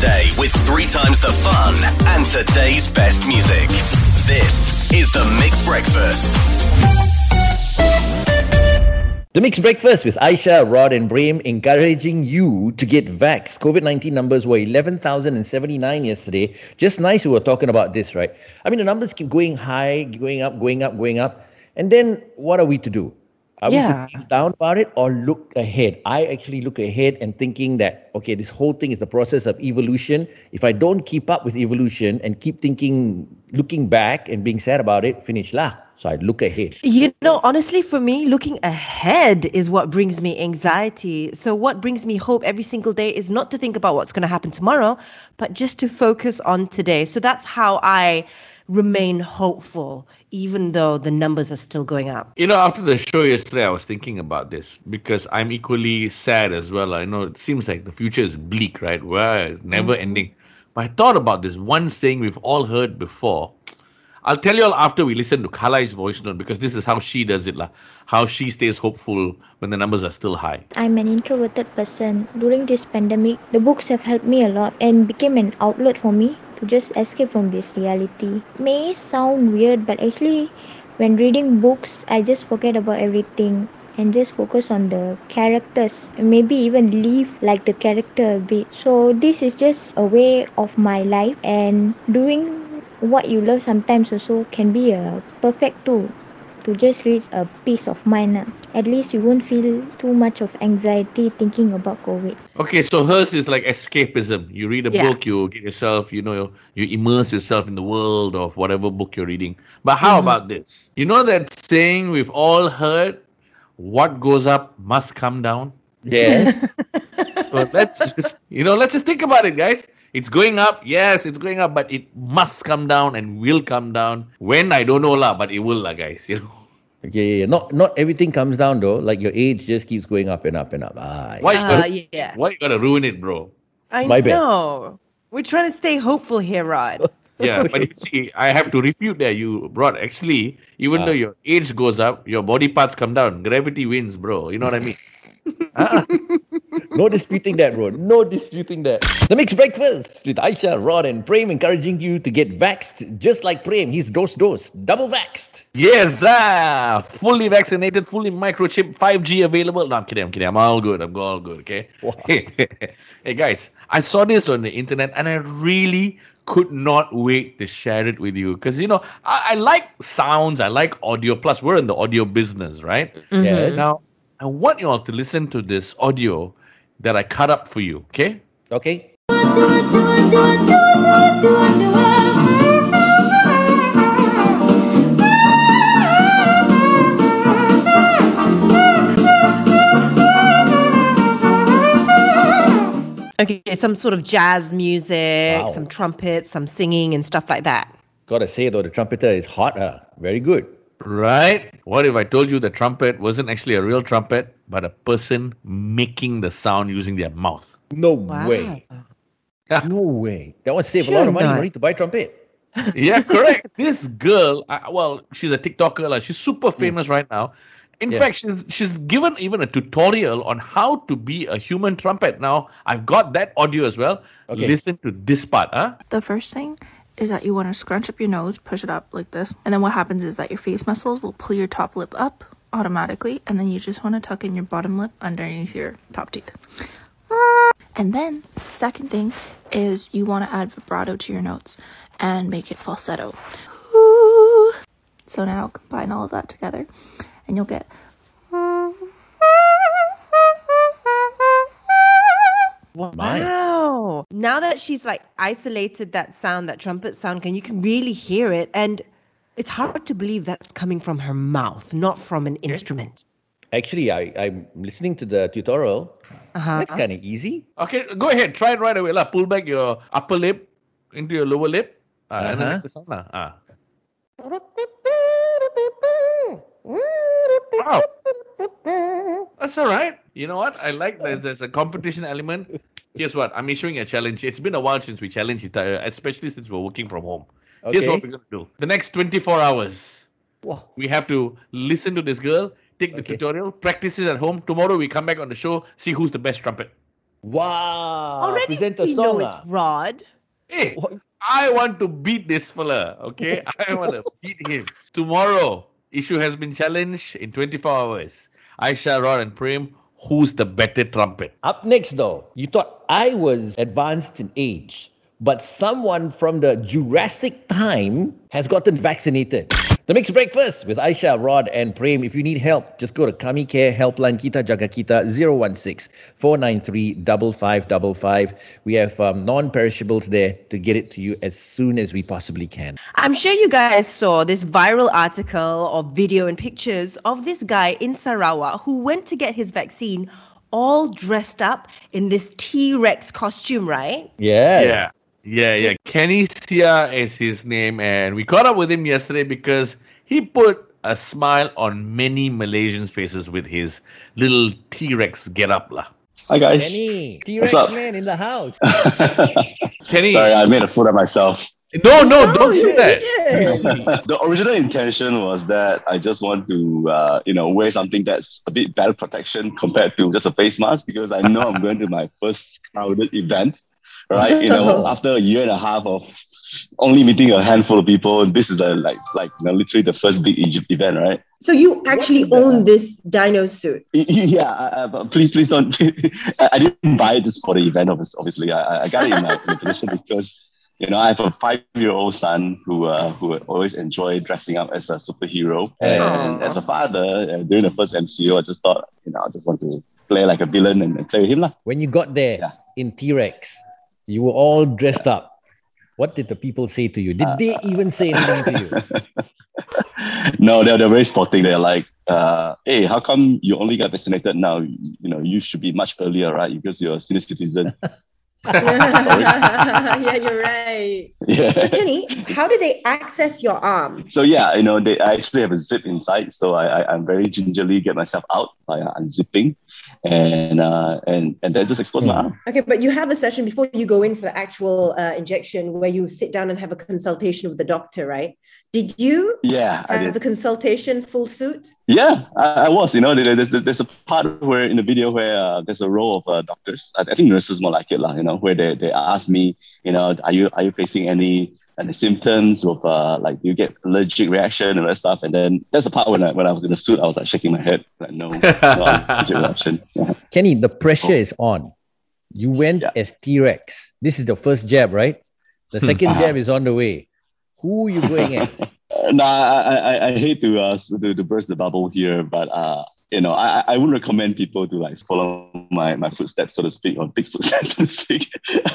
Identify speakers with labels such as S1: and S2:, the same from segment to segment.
S1: day with three times the fun and today's best music. This is the MIX Breakfast.
S2: The MIX Breakfast with Aisha, Rod, and Prem encouraging you to get vax. COVID 19 numbers were 11,079 yesterday. Just nice we were talking about this, right? I mean, the numbers keep going high, going up, going up, going up. And then what are we to do? Are
S3: Yeah.
S2: we to be down about it or look ahead? I actually look ahead and thinking that, okay, this whole thing is the process of evolution. If I don't keep up with evolution and keep thinking, looking back and being sad about it, finish lah. So I look ahead.
S3: You know, honestly, for me, looking ahead is what brings me anxiety. So, what brings me hope every single day is not to think about what's going to happen tomorrow, but just to focus on today. So, that's how I remain hopeful, even though the numbers are still going up.
S4: You know, after the show yesterday, I was thinking about this because I'm equally sad as well. I know it seems like the future is bleak, right? Where it's never mm-hmm. ending. But I thought about this one saying we've all heard before. I'll tell you all after we listen to Kalai's voice note because this is how she does it, lah. How she stays hopeful when the numbers are still high.
S5: I'm an introverted person. During this pandemic, the books have helped me a lot and became an outlet for me to just escape from this reality. May sound weird, but actually, when reading books, I just forget about everything and just focus on the characters maybe even live like the character a bit. So, this is just a way of my life, and doing what you love sometimes also can be a perfect tool to just reach a peace of mind. ah. At least you won't feel too much of anxiety thinking about COVID.
S4: Okay, so hers is like escapism. You read a
S3: Yeah.
S4: book, you get yourself, you know, you immerse yourself in the world of whatever book you're reading. But how about this? You know that saying we've all heard, what goes up must come down?
S2: Yes.
S4: So let's just, you know, let's just think about it, guys. It's going up, yes, it's going up, but it must come down and will come down. When I don't know lah, but it will lah, guys. You know,
S2: Okay, yeah, yeah. Not not everything comes down though. Like your age just keeps going up and up and up. Ah,
S4: why you
S3: Uh,
S4: gotta,
S3: yeah.
S4: why you gotta ruin it, bro?
S3: I
S2: My bad.
S3: We're trying to stay hopeful here, Rod.
S4: Yeah, but you see, I have to refute that. You brought actually, even
S2: Ah.
S4: though your age goes up, your body parts come down. Gravity wins, bro. You know what I mean? Ah,
S2: No disputing that, bro. No disputing that. The MIX Breakfast with Aisha, Rod, and Prem encouraging you to get vaxxed just like Prem. He's dose dose, double vaxxed.
S4: yes, ah, fully vaccinated, fully microchip, 5G available. No, I'm kidding. I'm kidding. I'm all good. I'm all good. Okay.
S2: Wow.
S4: hey guys, I saw this on the internet and I really could not wait to share it with you because you know I, I like sounds. I like audio. Plus, we're in the audio business, right?
S2: Yeah.
S4: Now, I want you all to listen to this audio that I cut up for you, okay?
S2: Okay.
S3: Okay, some sort of jazz music,
S2: Wow.
S3: some trumpets, some singing, and stuff like that.
S2: Gotta say though, the trumpeter is hot. Uh. Very good.
S4: Right? What if I told you the trumpet wasn't actually a real trumpet, but a person making the sound using their mouth?
S2: No
S3: Wow.
S2: way. No way. That would save a lot of money.
S3: not.
S2: Need to buy trumpet.
S4: yeah, correct. this girl, I, well, she's a TikToker. Like, she's super famous right now. In
S2: Yeah.
S4: fact, she's, she's given even a tutorial on how to be a human trumpet. Now, I've got that audio as well.
S2: Okay.
S4: Listen to this part, huh?
S6: The first thing is that you want to scrunch up your nose, push it up like this, and then what happens is that your face muscles will pull your top lip up automatically, and then you just want to tuck in your bottom lip underneath your top teeth. And then, second thing is you want to add vibrato to your notes and make it falsetto. So now combine all of that together, and you'll get.
S3: Wow. Now that she's like isolated that sound, that trumpet sound, can you can really hear it. And it's hard to believe that's coming from her mouth, not from an instrument.
S2: Actually, I, I'm listening to the tutorial.
S3: Uh-huh.
S2: That's kind of easy.
S4: Okay, go ahead. Try it right away. lah. Pull back your upper lip into your lower lip. Ah,
S2: Uh-huh.
S4: sound. lah. Ah. Wow. That's all right. You know what? I like there's, there's a competition element. Here's what I'm issuing a challenge. It's been a while since we challenged each other, especially since we're working from home. Here's what we're going to do. The next 24 hours,
S2: Wow.
S4: we have to listen to this girl, take the
S2: Okay.
S4: tutorial, practice it at home. Tomorrow we come back on the show, see who's the best trumpet.
S2: Wow.
S3: Already
S2: Present a
S3: we
S2: song.
S3: know it's
S2: ah.
S3: Rod.
S4: Hey, I want to beat this fella, okay? I want to beat him. Tomorrow, issue has been challenged in 24 hours. Aisha, Rod, and Prem, who's the better trumpet?
S2: Up next, though, you thought I was advanced in age, but someone from the Jurassic time has gotten vaccinated. The MIX Breakfast with Aisha, Rod, and Prem. If you need help, just go to Kami Care Helpline Kita Jaga Kita 016 493 5555. We have um, non perishables there to get it to you as soon as we possibly can.
S3: I'm sure you guys saw this viral article or video and pictures of this guy in Sarawak who went to get his vaccine all dressed up in this T Rex costume, right?
S2: Yes.
S4: Yeah. Yeah, yeah. Kenny Sia is his name, and we caught up with him yesterday because he put a smile on many Malaysians' faces with his little T Rex get up. lah.
S7: Hi guys.
S2: Kenny, T
S7: What's
S2: Rex
S7: up?
S2: man in the house.
S4: Kenny,
S7: Sorry, I made a fool of myself.
S4: no, no, don't
S3: you
S4: say that.
S3: didn't.
S7: the original intention was that I just want to, uh, you know, wear something that's a bit better protection compared to just a face mask because I know I'm going to my first crowded event, right? You know, after a year and a half of only meeting a handful of people, this is the, like, like you know, literally the first big e- event, right?
S3: So you actually own this dino suit.
S7: Yeah, I, I, please, please don't. I I didn't buy it just for the event, obvious- obviously. I, I- I got it in my, in my position because you know I have a five-year-old son who uh, who always enjoy dressing up as a superhero, and
S3: Aw.
S7: as a father, uh, during the first MCO, I just thought you know I just want to play like a villain and, and play with him lah.
S2: When you got there
S7: Yeah.
S2: in T Rex, you were all dressed up. What did the people say to you? Did
S7: Uh,
S2: they even say anything to you?
S7: no, they're, they're very sporting. They're like, uh, hey, how come you only got vaccinated now? You, you know, you should be much earlier, right? Because you're a senior citizen.
S3: yeah, you're right.
S7: yeah.
S3: Kenny, how do they access your arm?
S7: So yeah, you know, they I actually have a zip inside, so I, I I'm very gingerly get myself out by uh, unzipping, and uh and and then just expose my arm.
S3: Okay, but you have a session before you go in for the actual uh, injection where you sit down and have a consultation with the doctor, right? Did you
S7: Yeah, I did.
S3: the consultation full suit?
S7: Yeah, I, I was. You know, there's there's a part where in the video where uh, there's a row of uh, doctors. I, I think nurses more like it, lah. You know, where they they ask me, you know, are you are you facing any any symptoms of uh like do you get allergic reaction and that stuff? And then there's a part when I when I was in the suit, I was like shaking my head, like no, no allergic reaction. Yeah.
S2: Kenny, the pressure is on. You went
S7: Yeah.
S2: as T Rex. This is the first jab, right? The second
S7: Uh-huh.
S2: jab is on the way. Who are you going as?
S7: Uh, no, I, I, I- I hate to, uh, to to burst the bubble here, but uh, you know, I, I I wouldn't recommend people to like follow my, my footsteps, so to speak, or big footsteps, so to speak.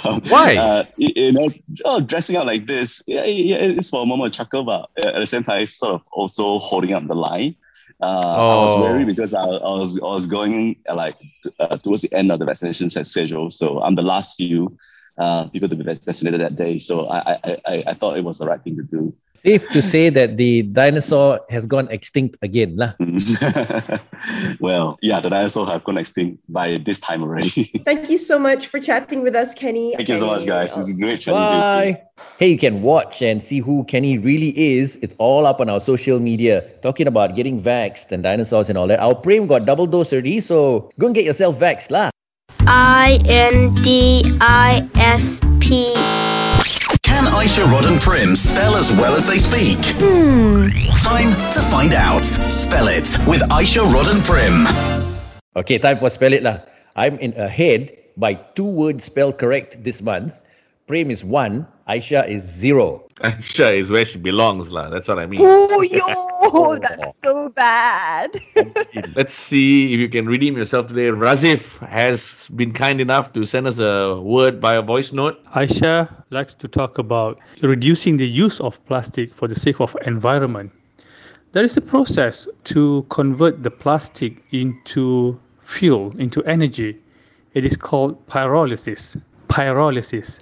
S7: Um,
S4: Why?
S7: Uh, you, you know, oh, dressing up like this, yeah, yeah, it's for a moment of chuckle, but at the same time, it's sort of also holding up the line. Uh, I was
S4: Oh.
S7: worried because I, I was I was going uh, like uh, towards the end of the vaccination schedule, so I'm the last few uh, people to be vaccinated that day. So I, I, I, I thought it was the right thing to do.
S2: Safe to say that the dinosaur has gone extinct again, lah.
S7: well, yeah, the dinosaurs have gone extinct by this time already.
S3: Thank you so much for chatting with us, Kenny.
S7: Thank you so much, guys. It's great chatting.
S2: Bye. Hey, you can watch and see who Kenny really is. It's all up on our social media, talking about getting vaxxed and dinosaurs and all that. Our Prem got double dose already, so go and get yourself vaxxed, lah.
S8: I N D I S P.
S1: Can Aisha, Rod, and Prem spell as well as they speak? Hmm. Time to find out. Spell it with Aisha, Rod, and Prem.
S2: Okay, time for spell it lah. I'm in ahead by two words spelled correct this month. Prem is one, Aisha is zero.
S4: Aisha is where she belongs, lah. That's what I mean.
S3: Oh, yo, that's so bad.
S4: Let's see if you can redeem yourself today. Razif has been kind enough to send us a word by a voice note.
S9: Aisha likes to talk about reducing the use of plastic for the sake of environment. There is a process to convert the plastic into fuel, into energy. It is called pyrolysis. Pyrolysis.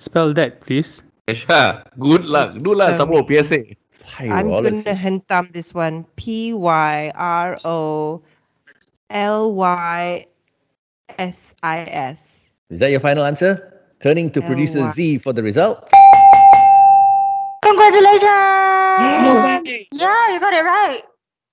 S9: Spell that, please.
S4: Aisha, good luck. Do lah,
S3: So-
S4: sabo PSA.
S3: I'm gonna hentam this one. P Y R O L Y S I S.
S2: Is that your final answer? Turning to producer Z for the result.
S6: Congratulations!
S3: No way.
S6: Yeah, you got it right.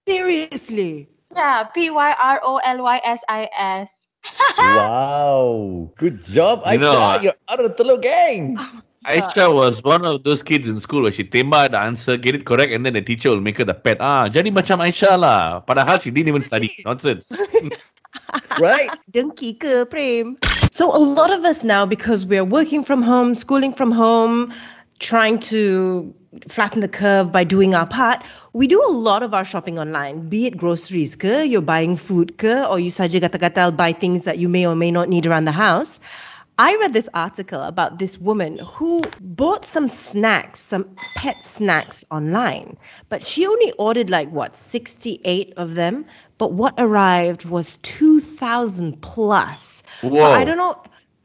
S3: Seriously.
S6: Yeah, P Y R O L Y S I S.
S2: wow. Good job,
S4: You
S2: Aisha.
S4: know, uh,
S2: You're out of the Teluk gang.
S4: Aisha was one of those kids in school where she tembak the answer, get it correct, and then the teacher will make her the pet. Ah, jadi macam Aisha lah. Padahal she didn't even study. Nonsense.
S2: right?
S3: Dengki ke, Prem? So a lot of us now, because we're working from home, schooling from home, trying to flatten the curve by doing our part, we do a lot of our shopping online, be it groceries ke, you're buying food ke, or you saja kata-kata buy things that you may or may not need around the house. I read this article about this woman who bought some snacks, some pet snacks online, but she only ordered like what, 68 of them, but what arrived was 2,000 plus. So
S4: Whoa.
S3: I don't know.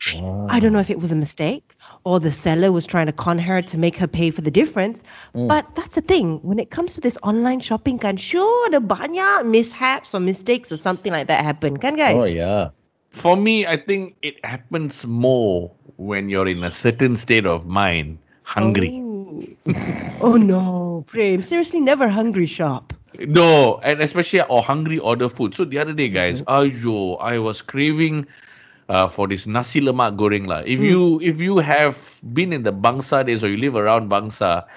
S3: I don't know if oh. it was a mistake or the seller was trying to con her to make her pay for the difference. Mm. But that's the thing. When it comes to this online shopping, kan sure the banyak mishaps or mistakes or something like that happen, can guys?
S2: Oh, yeah.
S4: For me, I think it happens more when you're in a certain state of mind, hungry.
S3: Oh. oh no, Prem. Seriously, never hungry shop.
S4: No, and especially or hungry order food. So the other day, guys, mm-hmm. ayo, I was craving uh, for this nasi lemak goreng lah. If you if you have been in the Bangsar days or you live around Bangsar,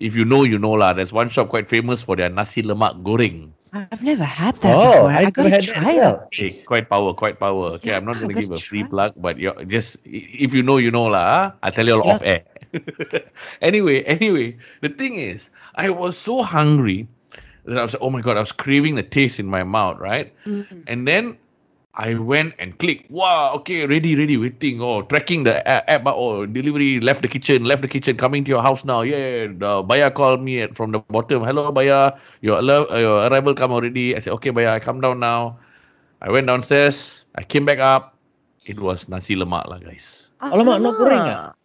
S4: if you know, you know lah. There's one shop quite famous for their nasi lemak goreng.
S3: I've never had that
S2: Oh,
S3: before.
S2: I
S3: I, gotta
S2: never had that
S3: try it.
S2: well.
S4: Hey, quite power, quite power. Okay, I'm not gonna
S3: I
S4: give a free plug, but you're just if you know, you know lah. I tell you all
S3: Yeah.
S4: off air. anyway, anyway, the thing is, I was so hungry that I was like, oh my god, I was craving the taste in my mouth, right? And then I went and clicked. Wow, okay, ready, ready, waiting. Oh, tracking the a- app. Oh, delivery left the kitchen, left the kitchen, coming to your house now. Yeah, the buyer called me at, from the bottom. Hello, buyer, your, uh, your arrival come already. I said, okay, buyer, I come down now. I went downstairs. I came back up. It was nasi lemak lah, guys.
S2: Alamak, not goreng ah?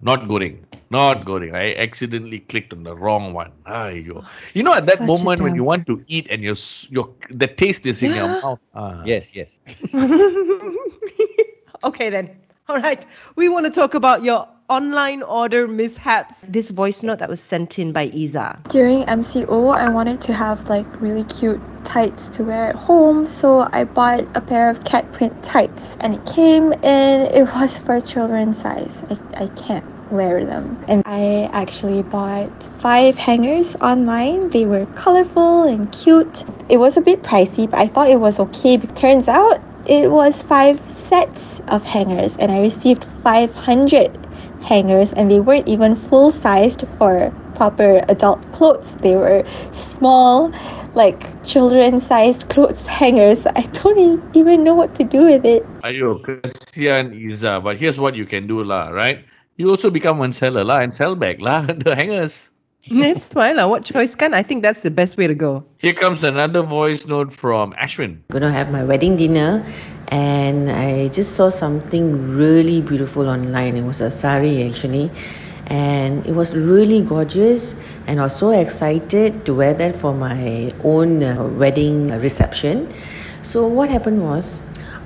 S4: Not Goreng, Not Goreng. I accidentally clicked on the wrong one. Aiyo. You know, at that
S3: Such
S4: moment when you want to eat and your s- your the taste is in your
S3: Yeah.
S4: mouth. Ah.
S2: Yes, yes.
S3: okay then. All right. We want to talk about your online order mishaps. This voice note that was sent in by Isa.
S10: During MCO, I wanted to have like really cute tights to wear at home, so I bought a pair of cat print tights, and it came in. It was for children's size. I, I can't wear them, and I actually bought five hangers online. They were colorful and cute. It was a bit pricey, but I thought it was okay. But turns out it was five sets of hangers, and I received 500 hangers and they weren't even full sized for proper adult clothes. They were small, like children sized clothes hangers. I don't even know what to do with it.
S4: Ayo, kesian Iza. But here's what you can do lah, right? You also become one seller lah and sell back lah the hangers.
S3: It's fine. lah. What choice can? I think that's the best way to go.
S4: Here comes another voice note from Ashwin.
S11: gonna have my wedding dinner and I just saw something really beautiful online. It was a sari actually. And it was really gorgeous and I was so excited to wear that for my own uh, wedding reception. So what happened was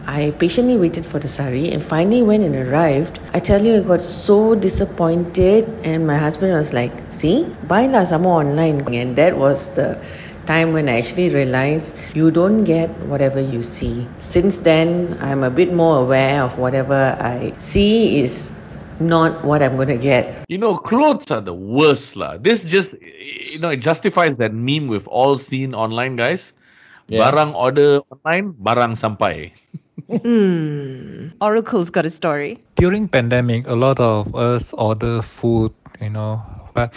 S11: I patiently waited for the sari and finally when it arrived, I tell you I got so disappointed and my husband was like, see, buy lah some more online and that was the time when I actually realized you don't get whatever you see. Since then, I'm a bit more aware of whatever I see is not what I'm going to get.
S4: You know, clothes are the worst lah. This just, you know, it justifies that meme we've all seen online, guys.
S2: Yeah.
S4: Barang order online, barang sampai.
S3: Hmm. Oracle's got a story.
S12: during pandemic a lot of us order food you know but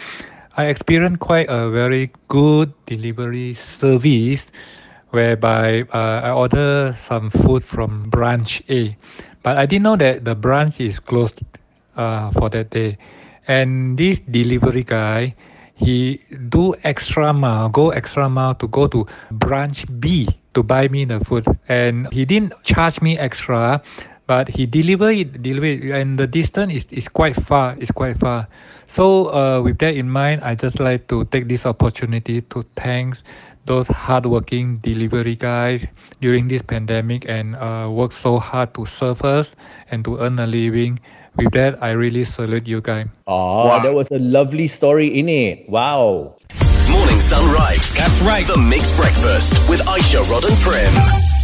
S12: i experienced quite a very good delivery service whereby uh, i order some food from branch a but i didn't know that the branch is closed uh, for that day and this delivery guy he do extra mile go extra mile to go to branch b to buy me the food. And he didn't charge me extra but he deliver it it, and the distance is, is quite far it's quite far. So uh, with that in mind i just like to take this opportunity to thanks those hardworking delivery guys during this pandemic and uh, work so hard to serve us and to earn a living with that i really salute you guys
S2: Oh, ah, wow. that was a lovely story in it. Wow.
S1: Mornings done right. That's right. The MIX Breakfast with Aisha, Rod and Prem.